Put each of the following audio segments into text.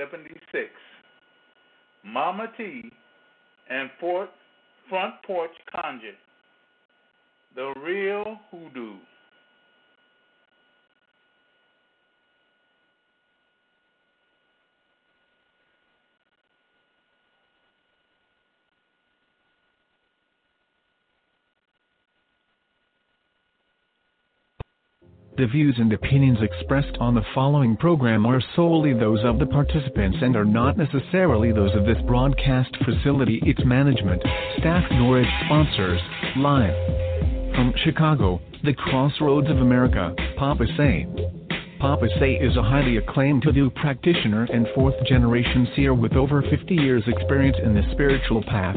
76. Mama T and Fort Front Porch Conjure. The real hoodoo. The views and opinions expressed on the following program are solely those of the participants and are not necessarily those of this broadcast facility, its management, staff, nor its sponsors. Live from Chicago, the crossroads of America, Papa Say. Papa Say is a highly acclaimed hoodoo practitioner and fourth generation seer with over 50 years' experience in the spiritual path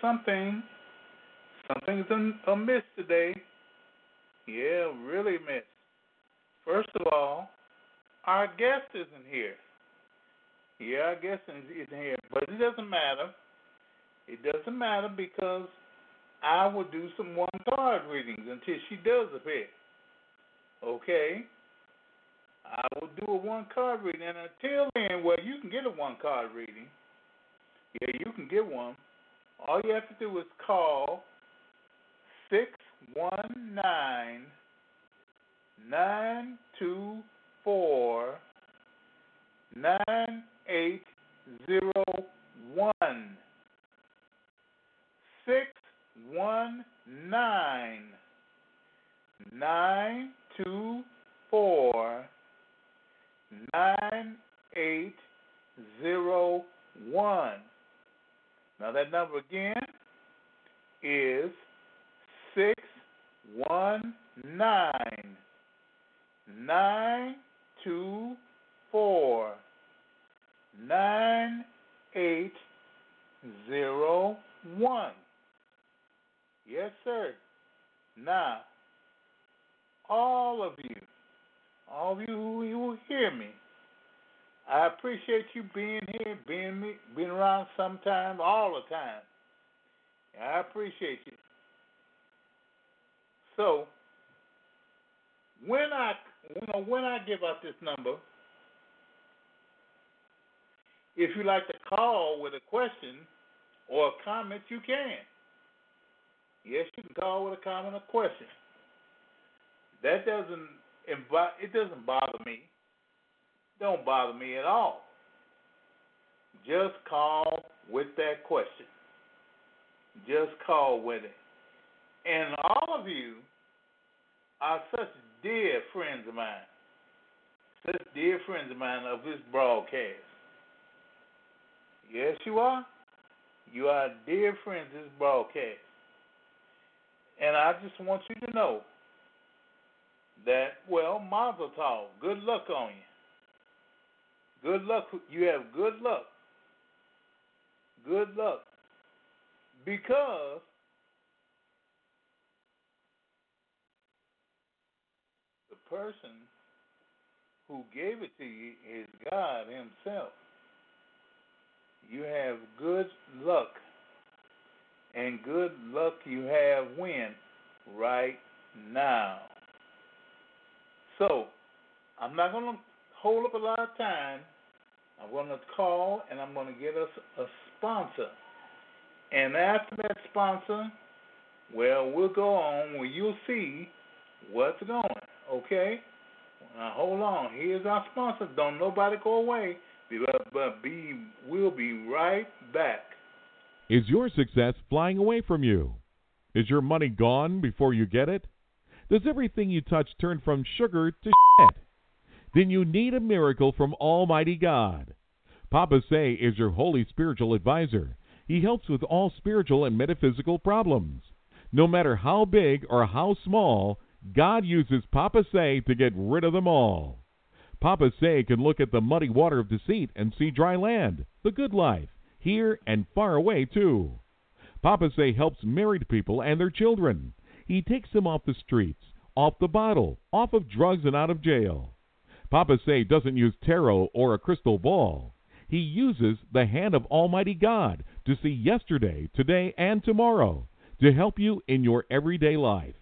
Something, something's amiss today. Yeah, really amiss. First of all, our guest isn't here. Yeah, our guest isn't here, but it doesn't matter. It doesn't matter because I will do some one card readings until she does appear. Okay? I will do a one card reading, and until then, well, you can get a one card reading. Yeah, you can get one. All you have to do is call six one nine nine two four nine eight zero one six one nine nine two four nine eight zero one. Now that number again is six one nine nine two four nine eight zero one. Yes, sir. Now, all of you, all of you who, who hear me, I appreciate you being here, being me, being around sometime, all the time. I appreciate you. So, when I you know, when I give out this number, if you like to call with a question or a comment, you can. Yes, you can call with a comment or question. That doesn't it doesn't bother me. Don't bother me at all. Just call with that question. Just call with it. And all of you are such dear friends of mine. Such dear friends of mine of this broadcast. Yes, you are. You are dear friends of this broadcast. And I just want you to know that, well, Mazel Tov, good luck on you. Good luck. You have good luck. Good luck. Because the person who gave it to you is God Himself. You have good luck and good luck you have when? Right now. So, I'm not going to hold up a lot of time. I'm going to call and I'm going to get us a sponsor. And after that sponsor, well, we'll go on where you'll see what's going. Okay? Now hold on. Here's our sponsor. Don't nobody go away. But, be, we'll be right back. Is your success flying away from you? Is your money gone before you get it? Does everything you touch turn from sugar to? Then you need a miracle from Almighty God. Papa Say is your holy spiritual advisor. He helps with all spiritual and metaphysical problems. No matter how big or how small, God uses Papa Say to get rid of them all. Papa Say can look at the muddy water of deceit and see dry land, the good life, here and far away too. Papa Say helps married people and their children. He takes them off the streets, off the bottle, off of drugs and out of jail. Papa Say doesn't use tarot or a crystal ball. He uses the hand of Almighty God to see yesterday, today, and tomorrow to help you in your everyday life.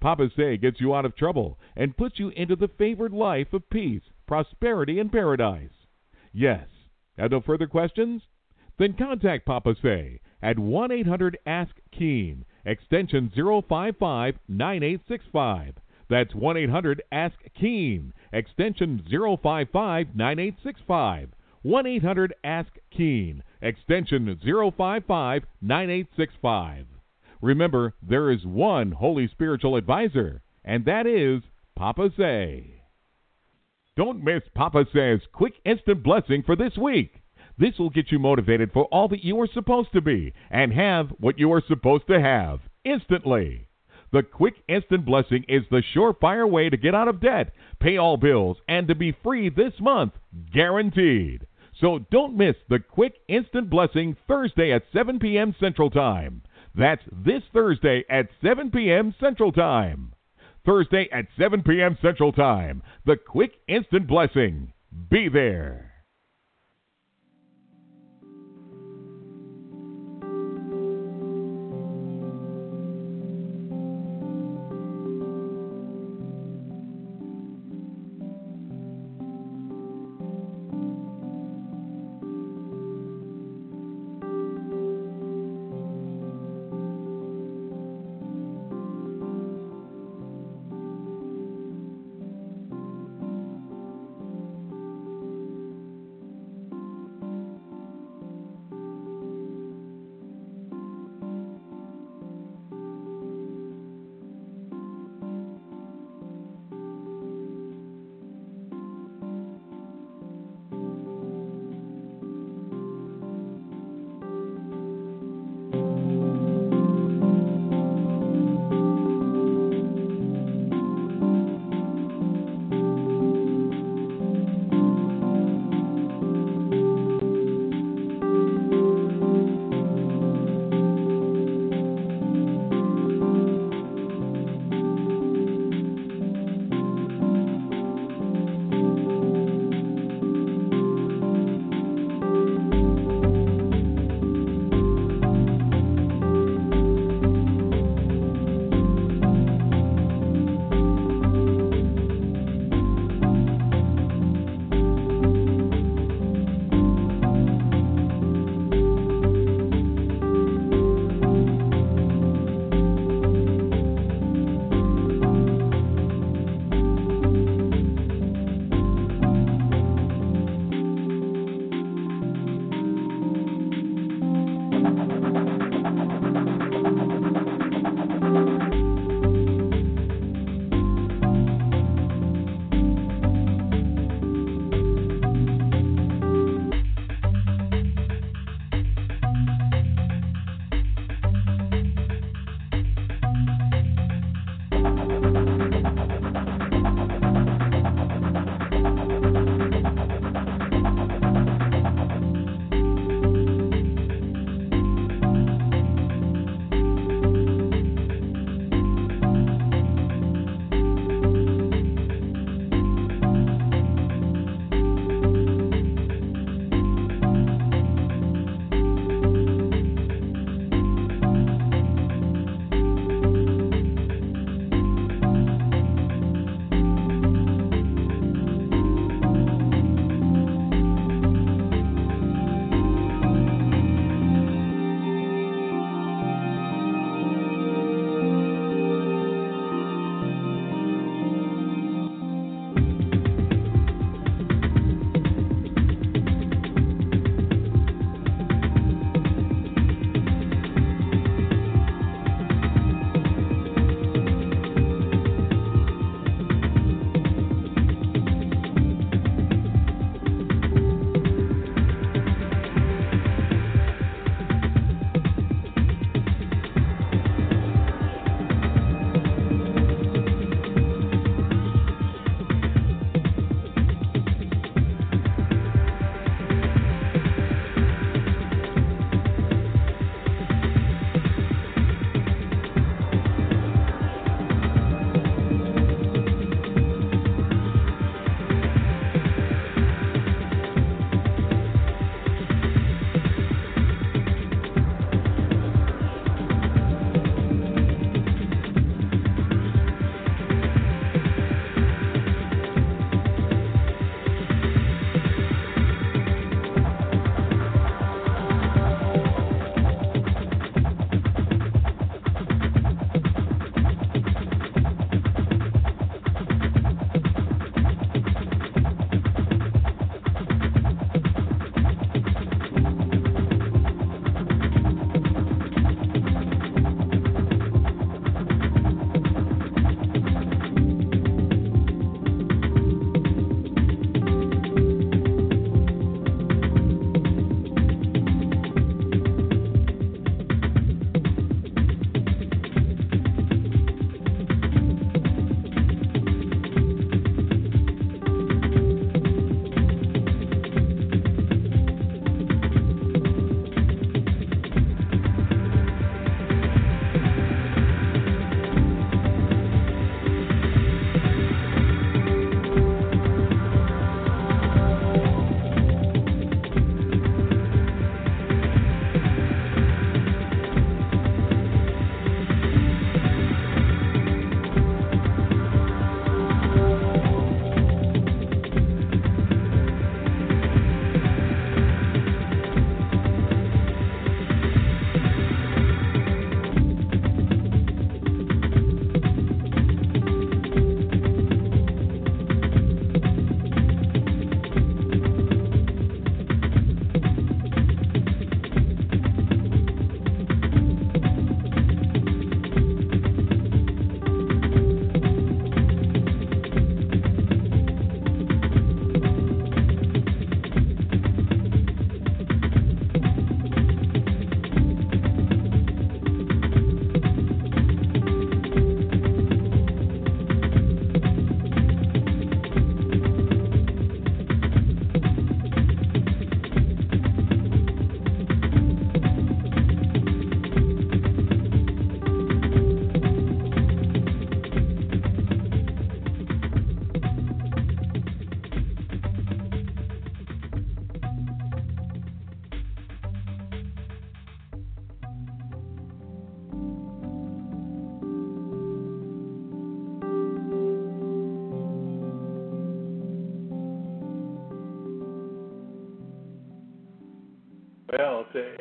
Papa Say gets you out of trouble and puts you into the favored life of peace, prosperity, and paradise. Yes. Have no further questions? Then contact Papa Say at 1 800 Ask Keen, extension 055 9865. That's 1 800 Ask Keen, extension 055 9865. 1 800 Ask Keen, extension 055 9865. Remember, there is one Holy Spiritual Advisor, and that is Papa Say. Don't miss Papa Say's quick instant blessing for this week. This will get you motivated for all that you are supposed to be and have what you are supposed to have instantly. The quick instant blessing is the surefire way to get out of debt, pay all bills, and to be free this month, guaranteed. So don't miss the quick instant blessing Thursday at 7 p.m. Central Time. That's this Thursday at 7 p.m. Central Time. Thursday at 7 p.m. Central Time. The quick instant blessing. Be there.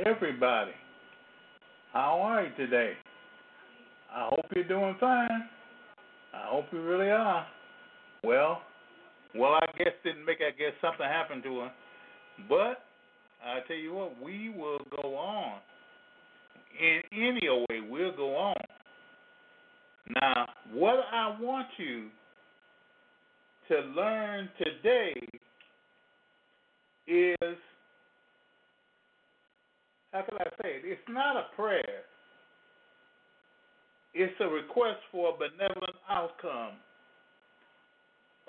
Everybody. How are you today? I hope you're doing fine. I hope you really are. Well, well, I guess didn't make. I guess something happened to her, but I tell you what, we will go on. In any way, we'll go on. Now, what I want you to learn today is how can I say it? It's not a prayer. It's a request for a benevolent outcome.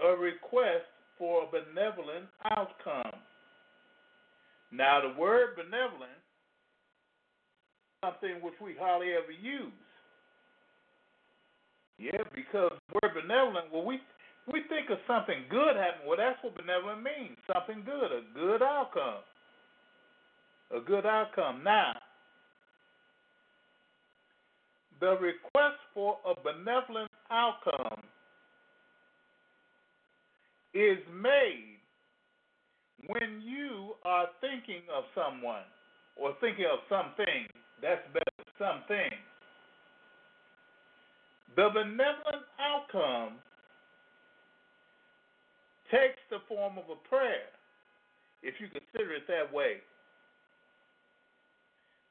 A request for a benevolent outcome. Now, the word benevolent is something which we hardly ever use. Yeah, because the word benevolent, well, we we think of something good happening. Well, that's what benevolent means. Something good, a good outcome. A good outcome. Now, the request for a benevolent outcome is made when you are thinking of someone or thinking of something. That's better, something. The benevolent outcome takes the form of a prayer, if you consider it that way.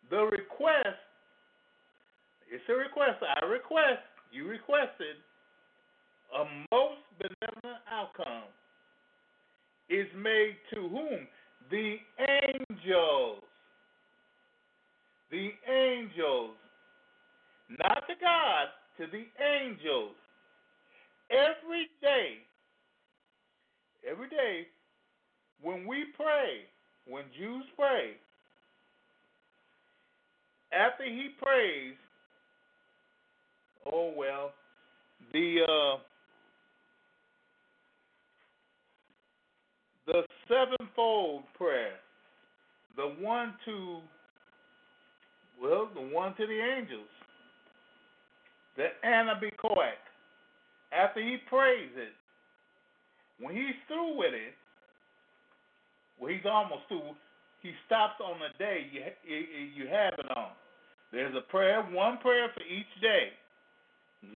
The request, it's a request. I request, you requested, a most benevolent outcome is made to whom? The angels. The angels. Not to God, to the angels. Every day, every day, when we pray, when Jews pray, after he prays, oh well, the uh, the sevenfold prayer, the one to well, the one to the angels, the Ana Bekoach. After he prays it, when he's through with it, well, he's almost through. He stops on the day you you have it on. There's a prayer, one prayer for each day,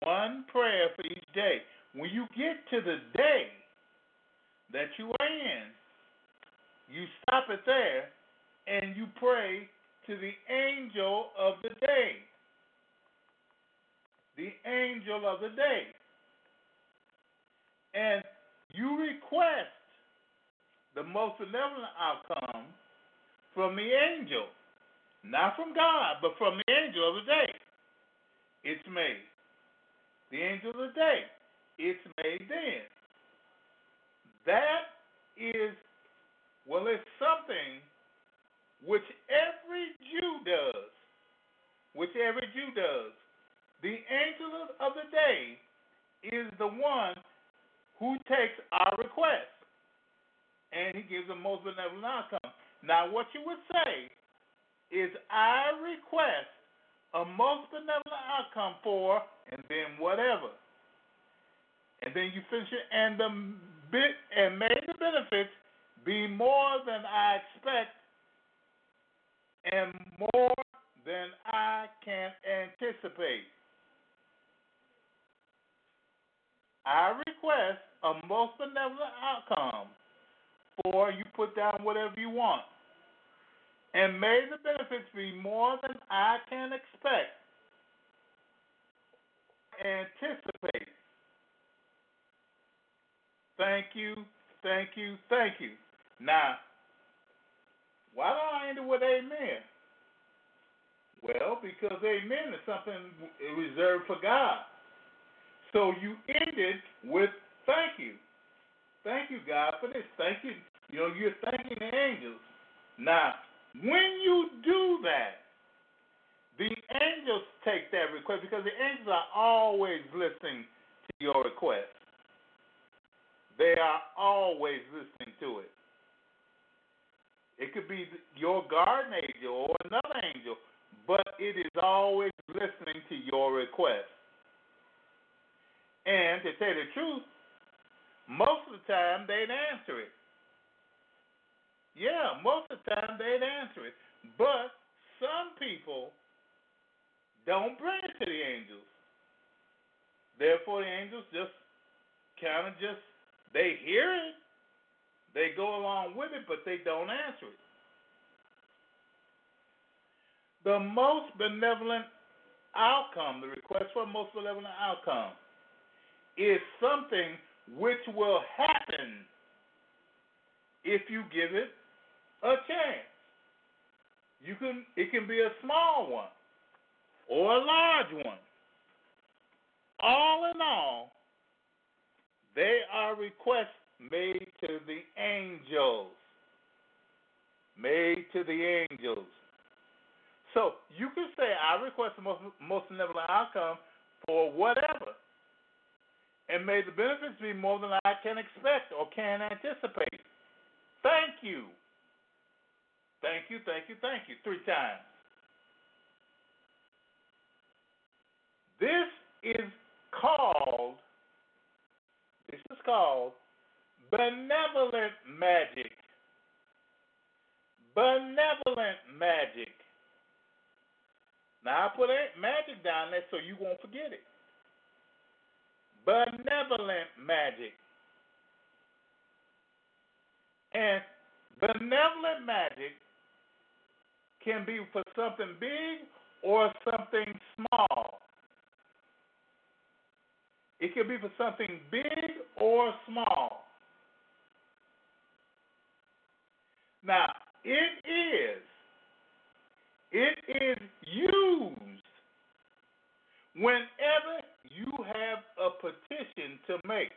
one prayer for each day. When you get to the day that you are in, you stop it there and you pray to the angel of the day. The angel of the day. And you request the most benevolent outcome from the angel. Not from God, but from the angel of the day. It's made. The angel of the day. It's made then. That is, well, it's something which every Jew does. Which every Jew does. The angel of the day is the one who takes our request and he gives the most benevolent outcome. Now, what you would say is I request a most benevolent outcome for, and then whatever. And then you finish it, and the bit and may the benefits be more than I expect and more than I can anticipate. I request a most benevolent outcome, for you put down whatever you want and may the benefits be more than I can expect, anticipate. Thank you, thank you, thank you. Now, why don't I end it with amen? Well, because amen is something reserved for God. So you ended with thank you. Thank you, God, for this. Thank you. You know, you're thanking the angels. Now, when you do that, the angels take that request because the angels are always listening to your request. They are always listening to it. It could be your guardian angel or another angel, but it is always listening to your request. And to tell the truth, most of the time they'd answer it. Yeah, most of the time they'd answer it. But some people don't bring it to the angels. Therefore, the angels just kind of just, they hear it, they go along with it, but they don't answer it. The most benevolent outcome, the request for a most benevolent outcome, is something which will happen if you give it a chance. You can it can be a small one or a large one. All in all, they are requests made to the angels. Made to the angels. So you can say, I request the most, most benevolent outcome for whatever. And may the benefits be more than I can expect or can anticipate. Thank you. Thank you, thank you, thank you. Three times. This is called, this is called benevolent magic. Benevolent magic. Now I put magic down there so you won't forget it. Benevolent magic. And benevolent magic can be for something big or something small. It can be for something big or small. Now, it is it is used whenever you have a petition to make.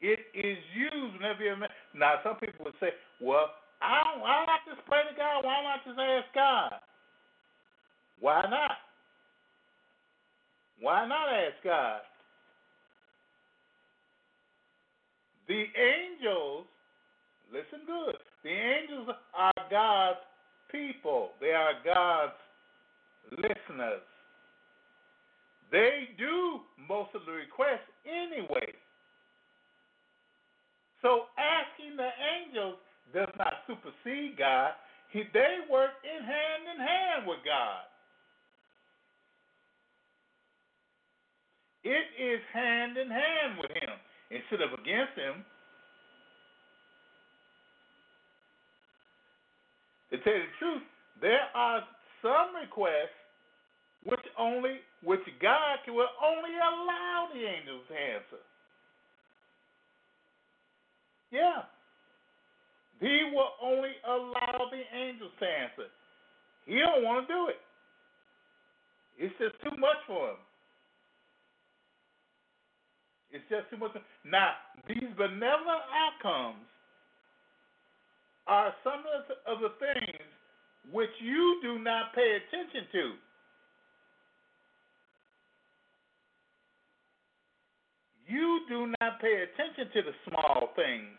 It is used whenever you. Now, some people would say, well, I don't, why not just pray to God? Why not just ask God? Why not? Why not ask God? The angels, listen good, the angels are God's people, they are God's listeners. They do most of the requests anyway. So asking the angels does not supersede God. He, they work in hand in hand with God. It is hand in hand with Him instead of against Him. To tell you the truth, there are some requests which only which God will only allow the angels to answer. Yeah. He will only allow the angels to answer. He don't want to do it. It's just too much for him. It's just too much. Now, these benevolent outcomes are some of the things which you do not pay attention to. You do not pay attention to the small things,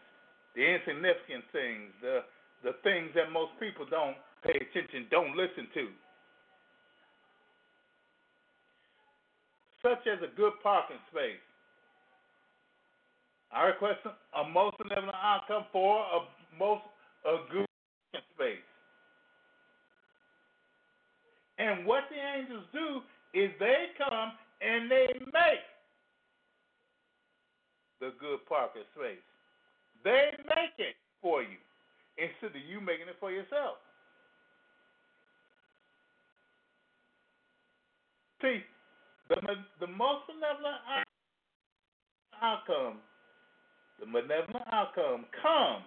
the insignificant things, the the things that most people don't pay attention, don't listen to. Such as a good parking space. I request a most benevolent outcome for a most a good space. And what the angels do is they come and they make the space. They make it for you instead of you making it for yourself. See, the the most benevolent outcome, the benevolent outcome comes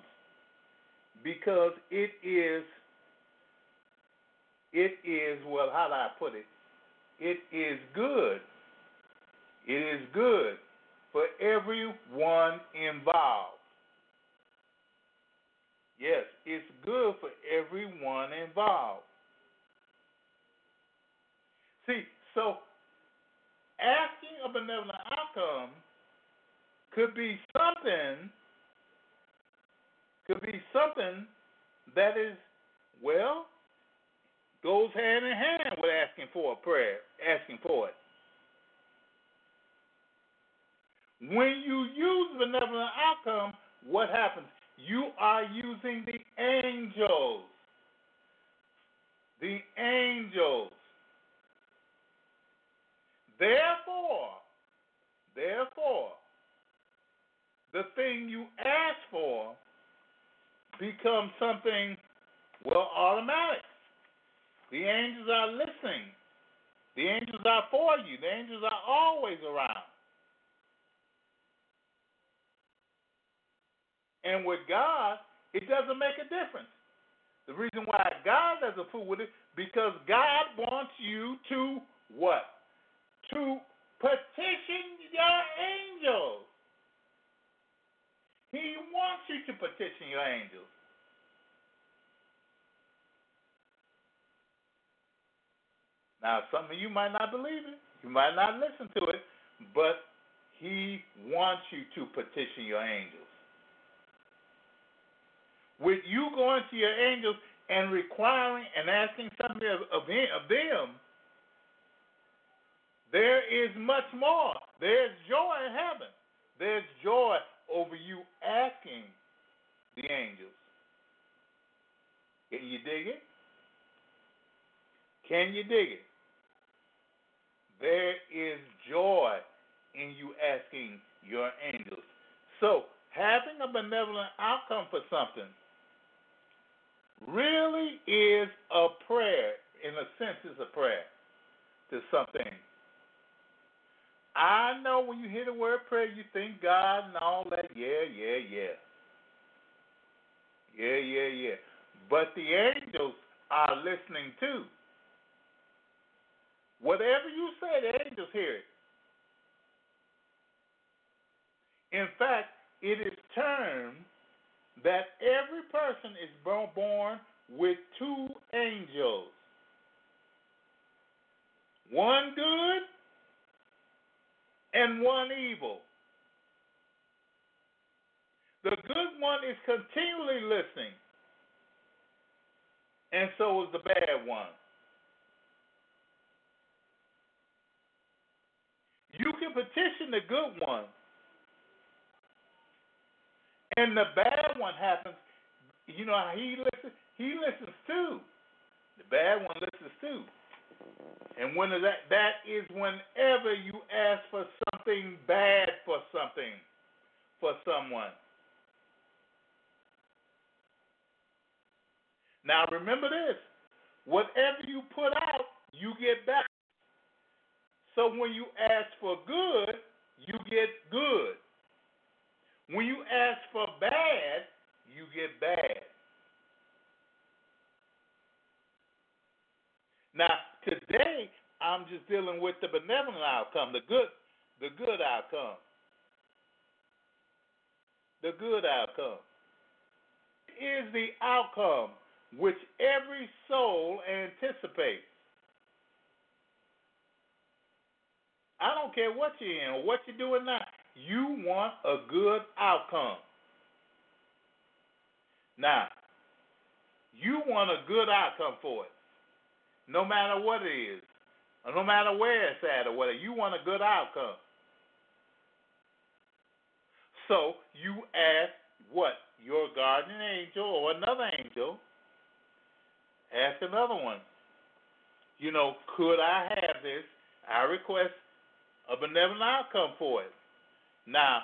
because it is it is well how do I put it? It is good. It is good for everyone involved. Yes, it's good for everyone involved. See, so asking a benevolent outcome could be something could be something that is, well, goes hand in hand with asking for a prayer, asking for it. When you use benevolent outcome what happens? You are using the angels. The angels. Therefore, therefore, the thing you ask for becomes something, well, automatic. The angels are listening. The angels are for you. The angels are always around. And with God, it doesn't make a difference. The reason why God doesn't fool with it, because God wants you to what? To petition your angels. He wants you to petition your angels. Now, some of you might not believe it. You might not listen to it, but he wants you to petition your angels. With you going to your angels and requiring and asking something of, of, of them, there is much more. There's joy in heaven. There's joy over you asking the angels. Can you dig it? Can you dig it? There is joy in you asking your angels. So, having a benevolent outcome for something really is a prayer. In a sense, it's a prayer to something. I know when you hear the word prayer, you think God and all that. Yeah, yeah, yeah. Yeah, yeah, yeah. But the angels are listening too. Whatever you say, the angels hear it. In fact, it is termed that every person is born with two angels one good and one evil. The good one is continually listening, and so is the bad one. You can petition the good one, and the bad one happens. You know how he listens? He listens too. The bad one listens too. And when that that is whenever you ask for something bad for something for someone. Now remember this. Whatever you put out, you get back. So when you ask for good, you get good. When you ask for bad, you get bad. Now, today I'm just dealing with the benevolent outcome, the good, the good outcome. The good outcome is the outcome which every soul anticipates. I don't care what you're in or what you're doing now. You want a good outcome. Now, you want a good outcome for it, no matter what it is, or no matter where it's at or whatever. You want a good outcome. So you ask what? Your guardian angel or another angel. Ask another one. You know, could I have this? I request a benevolent outcome for it. Now,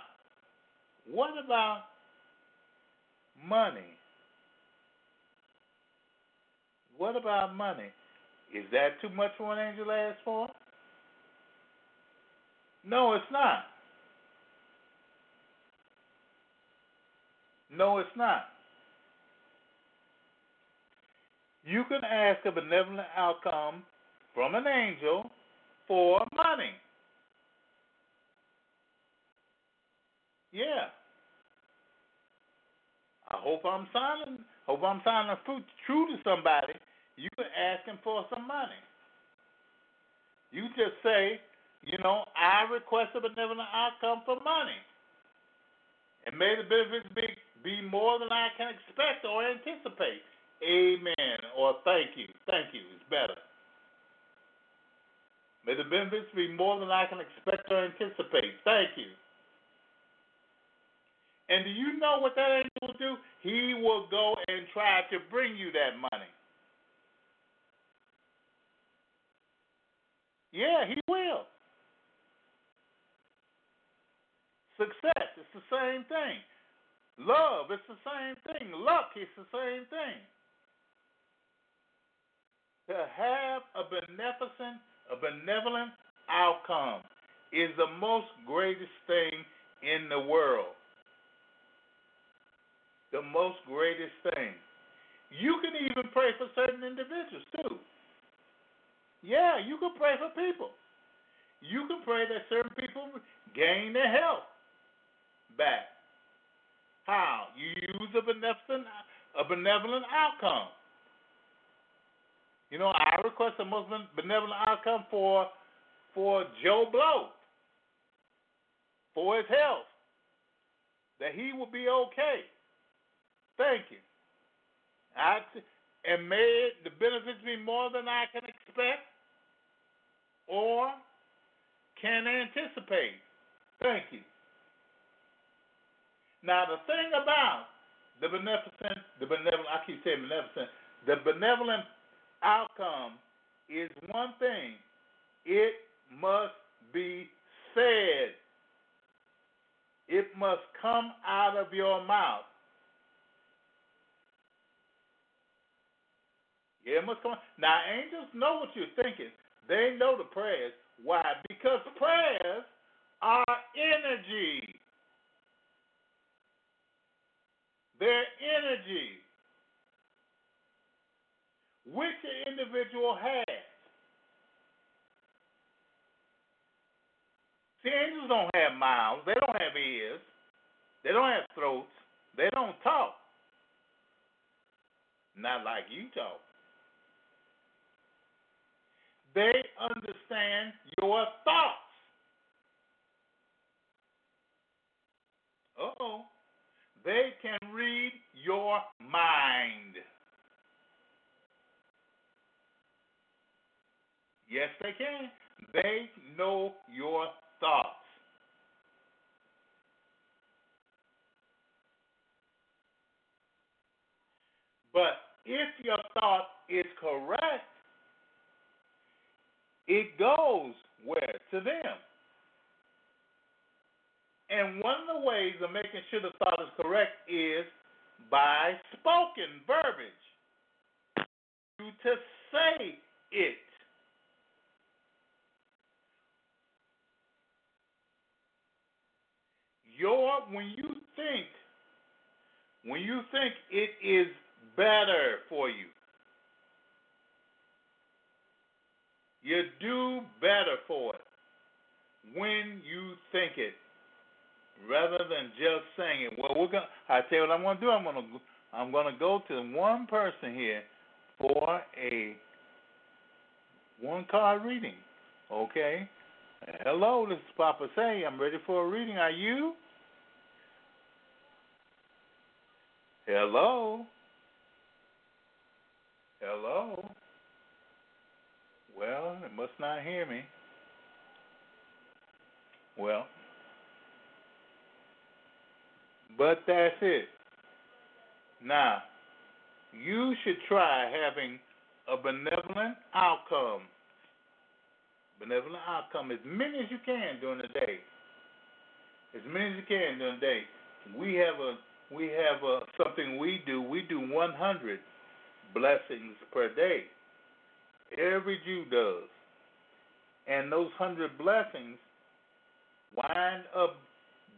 what about money? What about money? Is that too much for an angel to ask for? No, it's not. No, it's not. You can ask a benevolent outcome from an angel for money. Yeah. I hope I'm signing. Hope I'm signing true to somebody. You can ask him for some money. You just say, you know, I request a benevolent outcome for money, and may the benefits be be more than I can expect or anticipate. Amen. Or thank you. Thank you is better. May the benefits be more than I can expect or anticipate. Thank you. And do you know what that angel will do? He will go and try to bring you that money. Yeah, he will. Success, it's the same thing. Love, it's the same thing. Luck, it's the same thing. To have a beneficent, a benevolent outcome is the most greatest thing in the world. The most greatest thing. You can even pray for certain individuals too. Yeah, you can pray for people. You can pray that certain people gain their health back. How? You use a benevolent, a benevolent outcome. You know, I request a most benevolent outcome for for Joe Blow for his health, that he will be okay. Thank you. I, and may the benefits be more than I can expect or can anticipate. Thank you. Now, the thing about the beneficent, the benevolent, I keep saying beneficent, the benevolent outcome is one thing it must be said. It must come out of your mouth. Yeah, it must come. Now, angels know what you're thinking. They know the prayers. Why? Because prayers are energy. They're energy, which the individual has. See, angels don't have mouths. They don't have ears. They don't have throats. They don't talk. Not like you talk. They understand your thoughts. oh. They can read your mind. Yes, they can. They know your thoughts. But if your thought is correct, it goes where? To them. And one of the ways of making sure the thought is correct is by spoken verbiage. You to say it. Your when you think when you think it is better for you, you do better for it when you think it rather than just saying it. Well, we're gonna. I tell you what I'm gonna do. I'm gonna I'm gonna go to one person here for a one card reading. Okay. Hello, this is Papa Say. I'm ready for a reading. Are you? Hello. Hello. Well, it must not hear me. Well, but that's it. Now, you should try having a benevolent outcome. Benevolent outcome as many as you can during the day. As many as you can during the day. We have a we have a something we do. We do 100 blessings per day. Every Jew does. And those 100 blessings wind up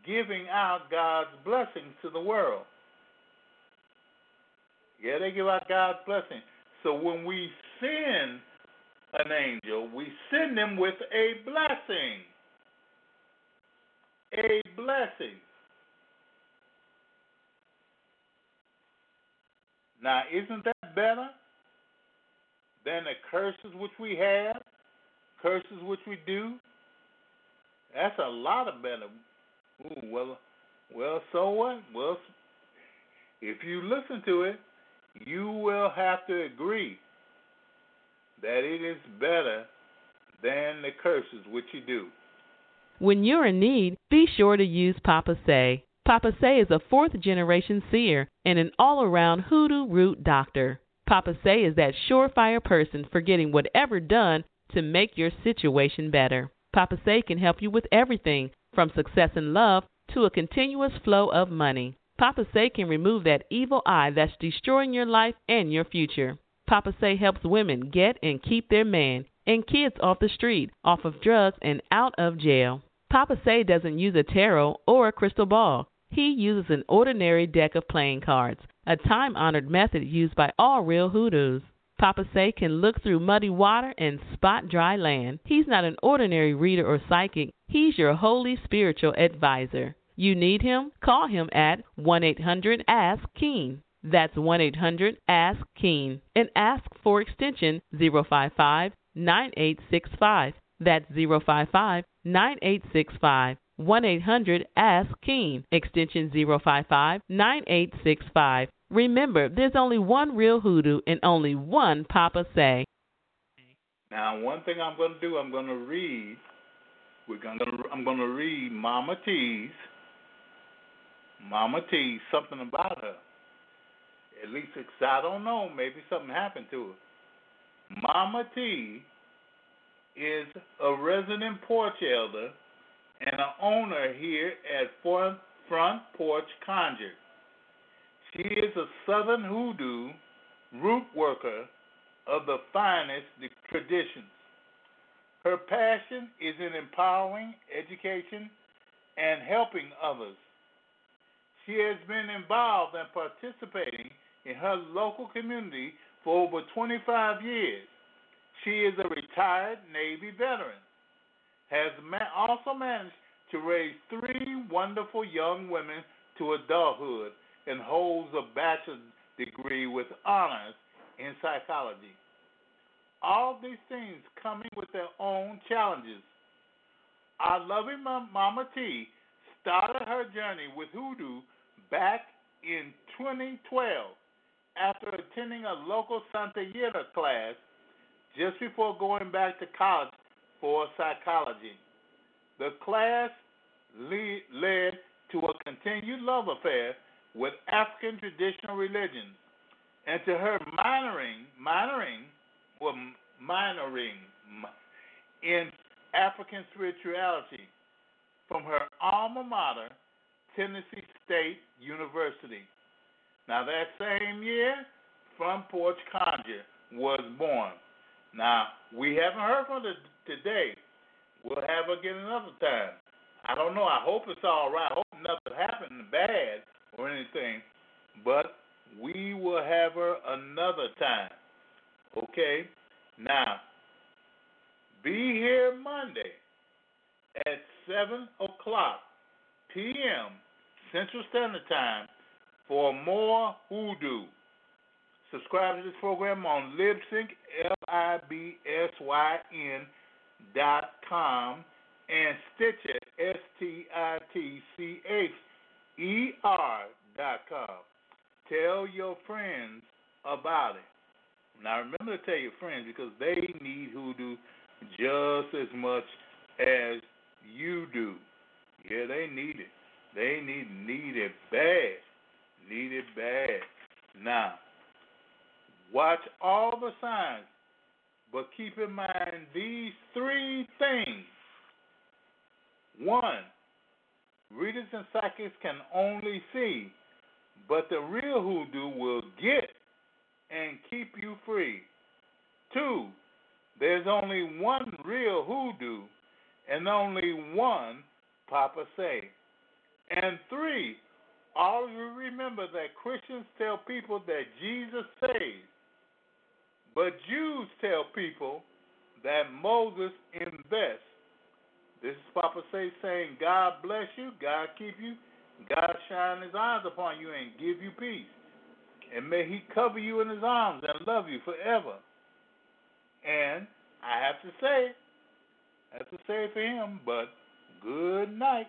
giving out God's blessings to the world. Yeah, they give out God's blessing. So when we send an angel, we send them with a blessing. A blessing. Now, isn't that better than the curses which we have, curses which we do? That's a lot of better. Ooh, well, well, so what? Well, if you listen to it, you will have to agree that it is better than the curses which you do. When you're in need, be sure to use Papa Say. Papa Say is a fourth generation seer and an all around hoodoo root doctor. Papa Say is that surefire person for getting whatever done to make your situation better. Papa Say can help you with everything from success in love to a continuous flow of money. Papa Say can remove that evil eye that's destroying your life and your future. Papa Say helps women get and keep their man and kids off the street, off of drugs, and out of jail. Papa Say doesn't use a tarot or a crystal ball. He uses an ordinary deck of playing cards, a time honored method used by all real hoodoos. Papa Say can look through muddy water and spot dry land. He's not an ordinary reader or psychic, he's your holy spiritual advisor. You need him? Call him at 1 800 Ask Keen. That's 1 800 Ask Keen and ask for extension 055 9865. That's 055 9865. 1 800 Ask Keen, extension 055 9865. Remember, there's only one real hoodoo and only one Papa Say. Now, one thing I'm going to do, I'm going to read. We're going to. I'm going to read Mama T's. Mama T. Something about her. At least, it's, I don't know. Maybe something happened to her. Mama T is a resident porch elder and an owner here at Front, Porch Conjure. She is a Southern hoodoo root worker of the finest traditions. Her passion is in empowering, education, and helping others. She has been involved and participating in her local community for over 25 years. She is a retired Navy veteran, has also managed to raise three wonderful young women to adulthood, and holds a bachelor's degree with honors in psychology. All these things coming with their own challenges. Our loving Mama T started her journey with hoodoo back in 2012 after attending a local Santeria class just before going back to college for psychology. The class lead, led to a continued love affair with African traditional religions, and to her minoring, minoring, or minoring in African spirituality from her alma mater, Tennessee State University. Now, that same year, Front Porch Conjure was born. Now, we haven't heard from her today. We'll have her again another time. I don't know. I hope it's all right. I hope nothing happened bad or anything. But we will have her another time. Okay? Now, be here Monday at 7 o'clock p.m. Central Standard Time for more hoodoo. Subscribe to this program on Libsyn, L-I-B-S-Y-N dot com and Stitcher, S-T-I-T-C-H-E-R dot com. Tell your friends about it. Now remember to tell your friends because they need hoodoo just as much as you do. Yeah, they need it. They need need it bad. Need it bad. Now, watch all the signs, but keep in mind these three things. One, readers and psychics can only see, but the real hoodoo will get and keep you free. Two, there's only one real hoodoo and only one Papa Say. And three, always remember that Christians tell people that Jesus saves, but Jews tell people that Moses invests. This is Papa Say saying, God bless you, God keep you, God shine his eyes upon you and give you peace. And may he cover you in his arms and love you forever. And I have to say, I have to say for him, but good night.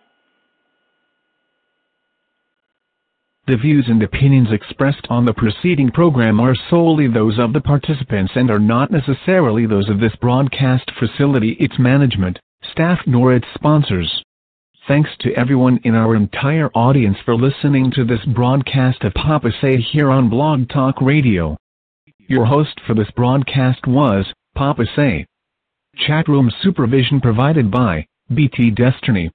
The views and opinions expressed on the preceding program are solely those of the participants and are not necessarily those of this broadcast facility, its management, staff, nor its sponsors. thanks to everyone in our entire audience for listening to this broadcast of Papa Say here on Blog Talk Radio. Your host for this broadcast was Papa Say. Chatroom supervision provided by BT Destiny.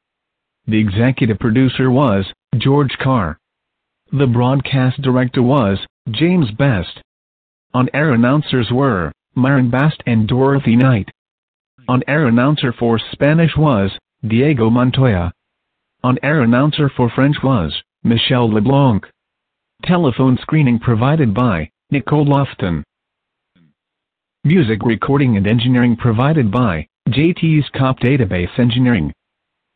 The executive producer was George Carr. The broadcast director was James Best. On-air announcers were Myron Bast and Dorothy Knight. On-air announcer for Spanish was Diego Montoya. On-air announcer for French was Michel LeBlanc. Telephone screening provided by Nicole Lofton. Music recording and engineering provided by JT's Cop Database Engineering.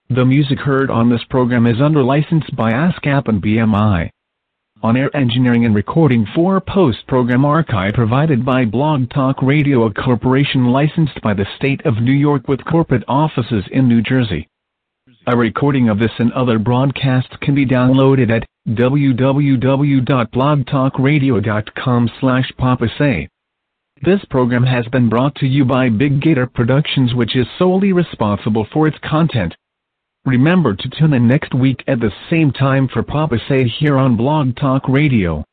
The music heard on this program is under license by ASCAP and BMI. On-air engineering and recording for post-program archive provided by Blog Talk Radio a corporation licensed by the state of New York with corporate offices in New Jersey. A recording of this and other broadcasts can be downloaded at www.blogtalkradio.com slash papasay. This program has been brought to you by Big Gator Productions which is solely responsible for its content. Remember to tune in next week at the same time for Papa Say here on Blog Talk Radio.